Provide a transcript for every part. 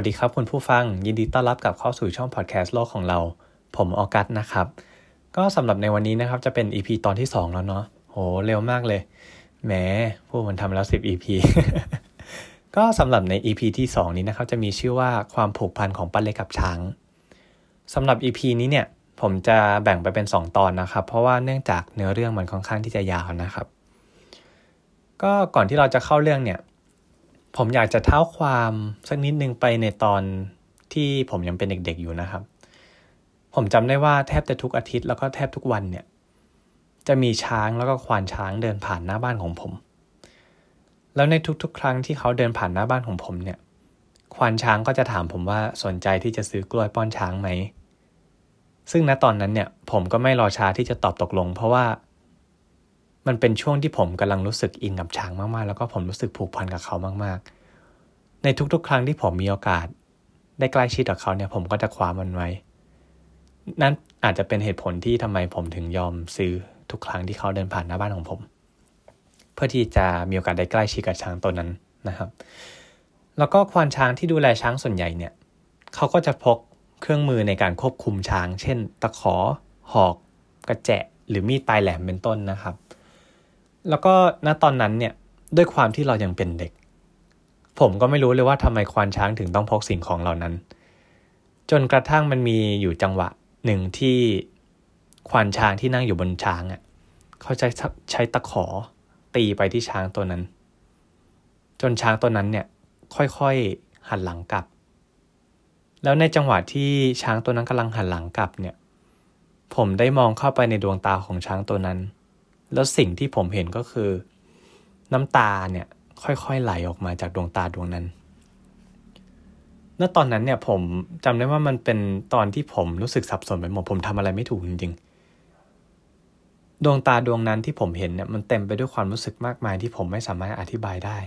วัสดีครับคุณผู้ฟัง ยินดีต้อนรับกลับเข้าสู่ช่องพอดแคสต์โลกของเรา ผมออกัสนะครับ ก็สำหรับในวันนี้นะครับจะเป็น EP ตอนที่ 2 แล้วเนาะโหเร็วมากเลยแหมพูดมันทำแล้ว 10 EP ก็สำหรับใน EP ที่ 2 นี้นะครับจะมีชื่อว่าความผูกพันของป้าเล็กกับช้างสำหรับ EP นี้เนี่ยผมจะแบ่งไปเป็น 2 ตอนนะครับ เพราะว่าเนื่องจากเนื้อเรื่องมันค่อนข้างที่จะยาวนะครับ ก็ก่อนที่เราจะเข้าเรื่องเนี่ย ผมอยากจะเท้าความสักนิดนึงไปในตอนที่ผมยังเป็นเด็กๆอยู่นะครับ ผมจำได้ว่าแทบจะทุกอาทิตย์แล้วก็แทบทุกวันเนี่ย จะมีช้างแล้วก็ควานช้างเดินผ่านหน้าบ้านของผม แล้วในทุกๆ ครั้งที่เขาเดินผ่านหน้าบ้านของผมเนี่ย ควานช้างก็จะถามผมว่าสนใจที่จะซื้อกล้วยป้อนช้างไหมซึ่งณตอนนั้นเนี่ยผมก็ไม่รอช้าที่จะตอบตกลง เพราะว่า มันเป็นช่วงที่ผมกำลังรู้สึกอินกับช้างมากๆ แล้วก็ผมรู้สึกผูกพันกับเขามากๆ ในทุกๆ ครั้งที่ผมมีโอกาส ได้ใกล้ชิดกับเขาเนี่ยผมก็จะคว้ามันไว้ นั่นอาจจะเป็นเหตุผลที่ทำไมผมถึงยอมซื้อทุกครั้งที่เขาเดินผ่านหน้าบ้านของผม เพื่อที่จะมีโอกาสได้ใกล้ชิดกับช้างตัวนั้นนะครับ แล้วก็ควานช้างที่ดูแลช้างส่วนใหญ่เนี่ยเขาก็จะพกเครื่องมือในการควบคุมช้าง เช่น ตะขอ หอก กระแจะหรือมีดปลายแหลมเป็นต้นนะครับ แล้วก็ณตอนนั้นเนี่ยด้วยความที่เรายังเป็นเด็ก ผมก็ไม่รู้เลยว่าทำไมควานช้างถึงต้องพกสิ่งของเหล่านั้น จนกระทั่งมันมีอยู่จังหวะหนึ่งที่ควานช้างที่นั่งอยู่บนช้างอะ่ะเขาใช้ใช้ตะขอตีไปที่ช้างตัวนั้น จนช้างตัวนั้นเนี่ยค่อยๆหันหลังกลับ แล้วในจังหวะที่ช้างตัวนั้นกำลังหันหลังกลับเนี่ย ผมได้มองเข้าไปในดวงตาของช้างตัวนั้น แล้วสิ่งที่ผมเห็นก็คือ น้ำตาเนี่ยค่อยๆไหลออกมาจากดวงตาดวงนั้นณตอนนั้นเนี่ยผมจำได้ว่ามันเป็นตอนที่ผมรู้สึกสับสนไปหมดผมทำอะไรไม่ถูกจริงๆ ดวงตาดวงนั้นที่ผมเห็นเนี่ยมันเต็มไปด้วยความรู้สึกมากมายที่ผมไม่สามารถอธิบายได้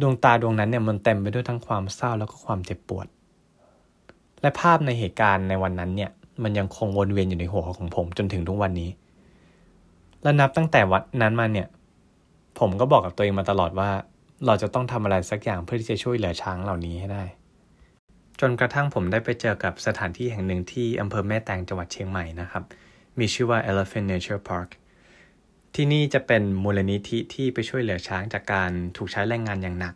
ดวงตาดวงนั้นเนี่ยมันเต็มไปด้วยทั้งความเศร้าแล้วก็ความเจ็บปวด และภาพในเหตุการณ์ในวันนั้นเนี่ยมันยังคงวนเวียนอยู่ในหัวของผมจนถึงทุกวันนี้ และนับตั้งแต่วันนั้นมาเนี่ย ผมก็บอกกับตัวเองมาตลอดว่า เราจะต้องทำอะไรสักอย่างเพื่อที่จะช่วยเหลือช้างเหล่านี้ให้ได้ จนกระทั่งผมได้ไปเจอกับสถานที่แห่งหนึ่งที่อำเภอแม่แตงจังหวัดเชียงใหม่นะครับ มีชื่อว่า Elephant Nature Park ที่นี่จะเป็นมูลนิธิที่ไปช่วยเหลือช้างจากการถูกใช้แรงงานอย่างหนัก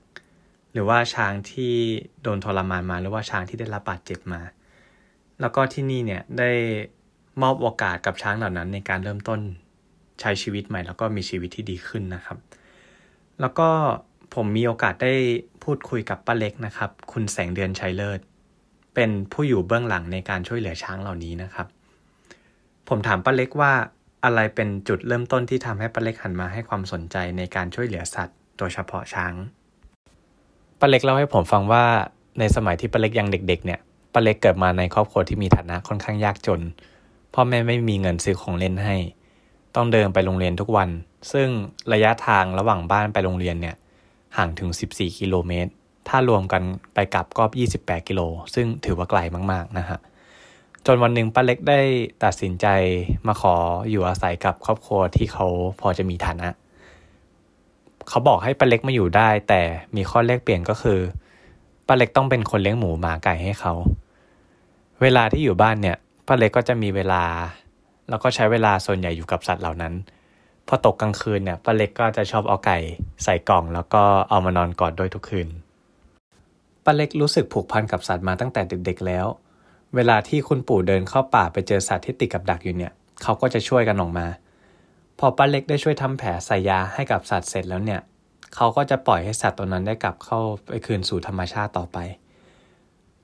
หรือว่าช้างที่โดนทรมานมาหรือว่าช้างที่ได้รับบาดเจ็บมา แล้วก็ที่นี่เนี่ยได้มอบโอกาสกับช้างเหล่านั้นในการเริ่มต้น ใช้ชีวิตใหม่ แล้วก็มีชีวิตที่ดีขึ้นนะครับ แล้วก็ผมมีโอกาสได้พูดคุยกับป้าเล็กนะครับ คุณแสงเดือนชัยเลิศ เป็นผู้อยู่เบื้องหลังในการช่วยเหลือช้างเหล่านี้นะครับ ผมถามป้าเล็กว่าอะไรเป็นจุดเริ่มต้นที่ทำให้ป้าเล็กหันมาให้ความสนใจในการช่วยเหลือสัตว์โดยเฉพาะช้างป้าเล็กเล่าให้ผมฟังว่าในสมัยที่ป้าเล็กยังเด็ก ๆ เนี่ยป้าเล็กเกิดมาในครอบครัวที่มีฐานะค่อนข้างยากจน พ่อแม่ไม่มีเงินซื้อของเล่นให้ ต้องเดินไปโรงเรียนทุกวัน ซึ่งระยะทางระหว่างบ้านไปโรงเรียนเนี่ยห่างถึง 14 กิโลเมตร ถ้ารวมกันไปกลับก็ 28 กิโล ซึ่งถือว่าไกลมากๆนะฮะ จนวันหนึ่งป้าเล็กได้ตัดสินใจมาขออยู่อาศัยกับครอบครัวที่เขาพอจะมีฐานะ เขาบอกให้ป้าเล็กมาอยู่ได้ แต่มีข้อแลกเปลี่ยนก็คือป้าเล็กต้องเป็นคนเลี้ยงหมูหมาไก่ให้เขา เวลาที่อยู่บ้านเนี่ยป้าเล็กก็จะมีเวลา แล้วก็ใช้เวลาส่วนใหญ่อยู่กับสัตว์เหล่านั้น พอตกกลางคืนเนี่ยป้าเล็กก็จะชอบเอาไก่ใส่กล่อง แล้วก็เอามานอนกอดด้วยทุกคืนป้าเล็กรู้สึกผูกพันกับสัตว์มาตั้งแต่เด็กๆแล้ว เวลาที่คุณปู่เดินเข้าป่าไปเจอสัตว์ที่ติดกับดักอยู่เนี่ย เขาก็จะช่วยกันออกมา พอป้าเล็กได้ช่วยทำแผลใส่ยาให้กับสัตว์เสร็จแล้วเนี่ย เขาก็จะปล่อยให้สัตว์ตัวนั้นได้กลับเข้าไปคืนสู่ธรรมชาติต่อไป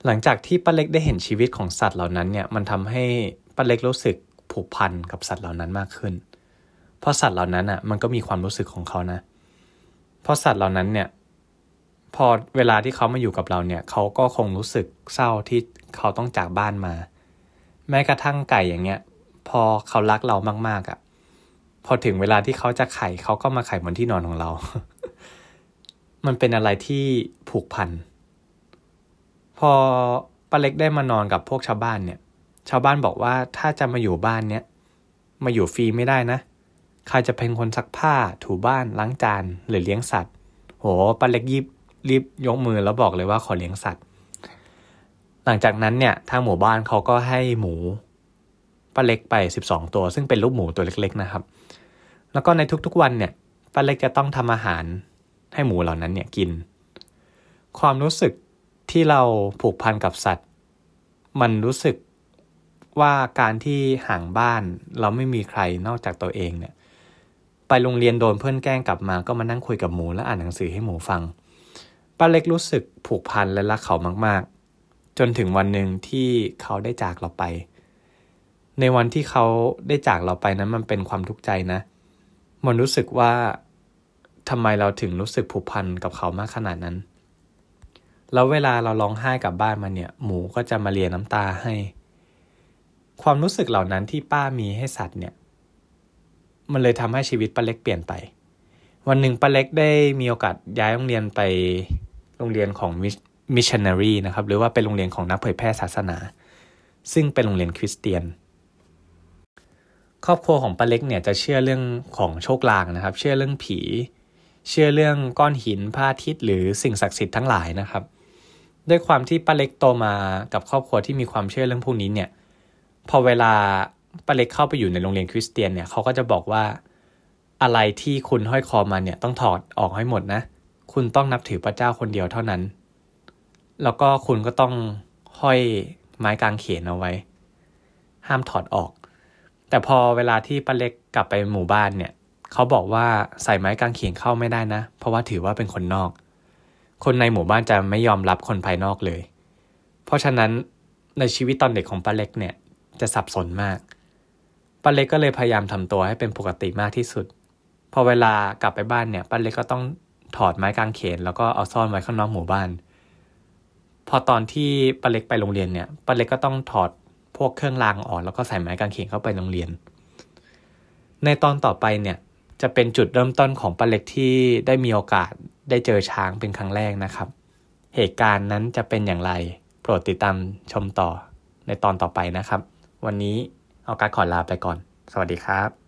หลังจากที่ป้าเล็กได้เห็นชีวิตของสัตว์เหล่านั้นเนี่ย มันทำให้ป้าเล็กรู้สึก ผูกพันกับสัตว์เหล่านั้นมากขึ้น เพราะสัตว์เหล่านั้นอะมันก็มีความรู้สึกของเขานะ เพราะสัตว์เหล่านั้นเนี่ยพอเวลาที่เขามาอยู่กับเราเนี่ยเขาก็คงรู้สึกเศร้าที่เขาต้องจากบ้านมา แม้กระทั่งไก่อย่างเงี้ย พอเขารักเรามากๆอะ่ะ พอถึงเวลาที่เขาจะไข่เขาก็มาไข่บนที่นอนของเรา มันเป็นอะไรที่ผูกพัน พอป้าเล็กได้มานอนกับพวกชาวบ้านเนี่ย ชาวบ้านบอกว่าถ้าจะมาอยู่บ้านเนี้ยมาอยู่ฟรีไม่ได้นะ ใครจะเป็นคนซักผ้าถูบ้านล้างจานหรือเลี้ยงสัตว์ โหป้าเล็กยิบรีบยกมือแล้วบอกเลยว่าขอเลี้ยงสัตว์ หลังจากนั้นเนี่ยทางหมู่บ้านเขาก็ให้หมูป้าเล็กไปสิบสองตัว ซึ่งเป็นลูกหมูตัวเล็กๆนะครับ แล้วก็ในทุกๆวันเนี่ยป้าเล็กจะต้องทำอาหารให้หมูเหล่านั้นเนี่ยกิน ความรู้สึกที่เราผูกพันกับสัตว์ มันรู้สึก ว่าการที่ห่างบ้านเราไม่มีใครนอกจากตัวเองเนี่ย ไปโรงเรียนโดนเพื่อนแกล้งกลับมาก็มานั่งคุยกับหมูและอ่านหนังสือให้หมูฟังป้าเล็กรู้สึกผูกพันและรักเขามาก ๆ จนถึงวันหนึ่งที่เขาได้จากเราไป ในวันที่เขาได้จากเราไปนั้นมันเป็นความทุกข์ใจนะ มันรู้สึกว่าทำไมเราถึงรู้สึกผูกพันกับเขามากขนาดนั้น แล้วเวลาเราร้องไห้กลับบ้านมาเนี่ย หมูก็จะมาเลียน้ำตาให้ ความรู้สึกเหล่านั้นที่ป้ามีให้สัตว์เนี่ย มันเลยทำให้ชีวิตป้าเล็กเปลี่ยนไป วันหนึ่งป้าเล็กได้มีโอกาสย้ายโรงเรียนไปโรงเรียนของมิชชันนารีนะครับ หรือว่าเป็นโรงเรียนของนักเผยแพร่ศาสนา ซึ่งเป็นโรงเรียนคริสเตียน ครอบครัวของป้าเล็กเนี่ยจะเชื่อเรื่องของโชคลางนะครับ เชื่อเรื่องผี เชื่อเรื่องก้อนหินพระอาทิตย์หรือสิ่งศักดิ์สิทธิ์ทั้งหลายนะครับ ด้วยความที่ป้าเล็กโตมากับครอบครัวที่มีความเชื่อเรื่องพวกนี้เนี่ย พอเวลาป้าเล็กเข้าไปอยู่ในโรงเรียนคริสเตียนเนี่ยเขาก็จะบอกว่าอะไรที่คุณห้อยคอมาเนี่ยต้องถอดออกให้หมดนะ คุณต้องนับถือพระเจ้าคนเดียวเท่านั้น แล้วก็คุณก็ต้องห้อยไม้กางเขนเอาไว้ ห้ามถอดออก แต่พอเวลาที่ป้าเล็กกลับไปหมู่บ้านเนี่ยเขาบอกว่าใส่ไม้กางเขนเข้าไม่ได้นะ เพราะว่าถือว่าเป็นคนนอก คนในหมู่บ้านจะไม่ยอมรับคนภายนอกเลย เพราะฉะนั้นในชีวิตตอนเด็กของป้าเล็กเนี่ย จะสับสนมากป้าเล็กก็เลยพยายามทำตัวให้เป็นปกติมากที่สุด พอเวลากลับไปบ้านเนี่ยป้าเล็กก็ต้องถอดไม้กางเขน แล้วก็เอาซ่อนไว้ข้างนอกหมู่บ้าน พอตอนที่ป้าเล็กไปโรงเรียนเนี่ยป้าเล็กก็ต้องถอดพวกเครื่องรางออกแล้วก็ใส่ไม้กางเขนเข้าไปโรงเรียน ในตอนต่อไปเนี่ยจะเป็นจุดเริ่มต้นของป้าเล็กที่ได้มีโอกาสได้เจอช้างเป็นครั้งแรกนะครับ เหตุการณ์นั้นจะเป็นอย่างไร โปรดติดตามชมต่อในตอนต่อไปนะครับ วันนี้เอาการขอลาไปก่อน สวัสดีครับ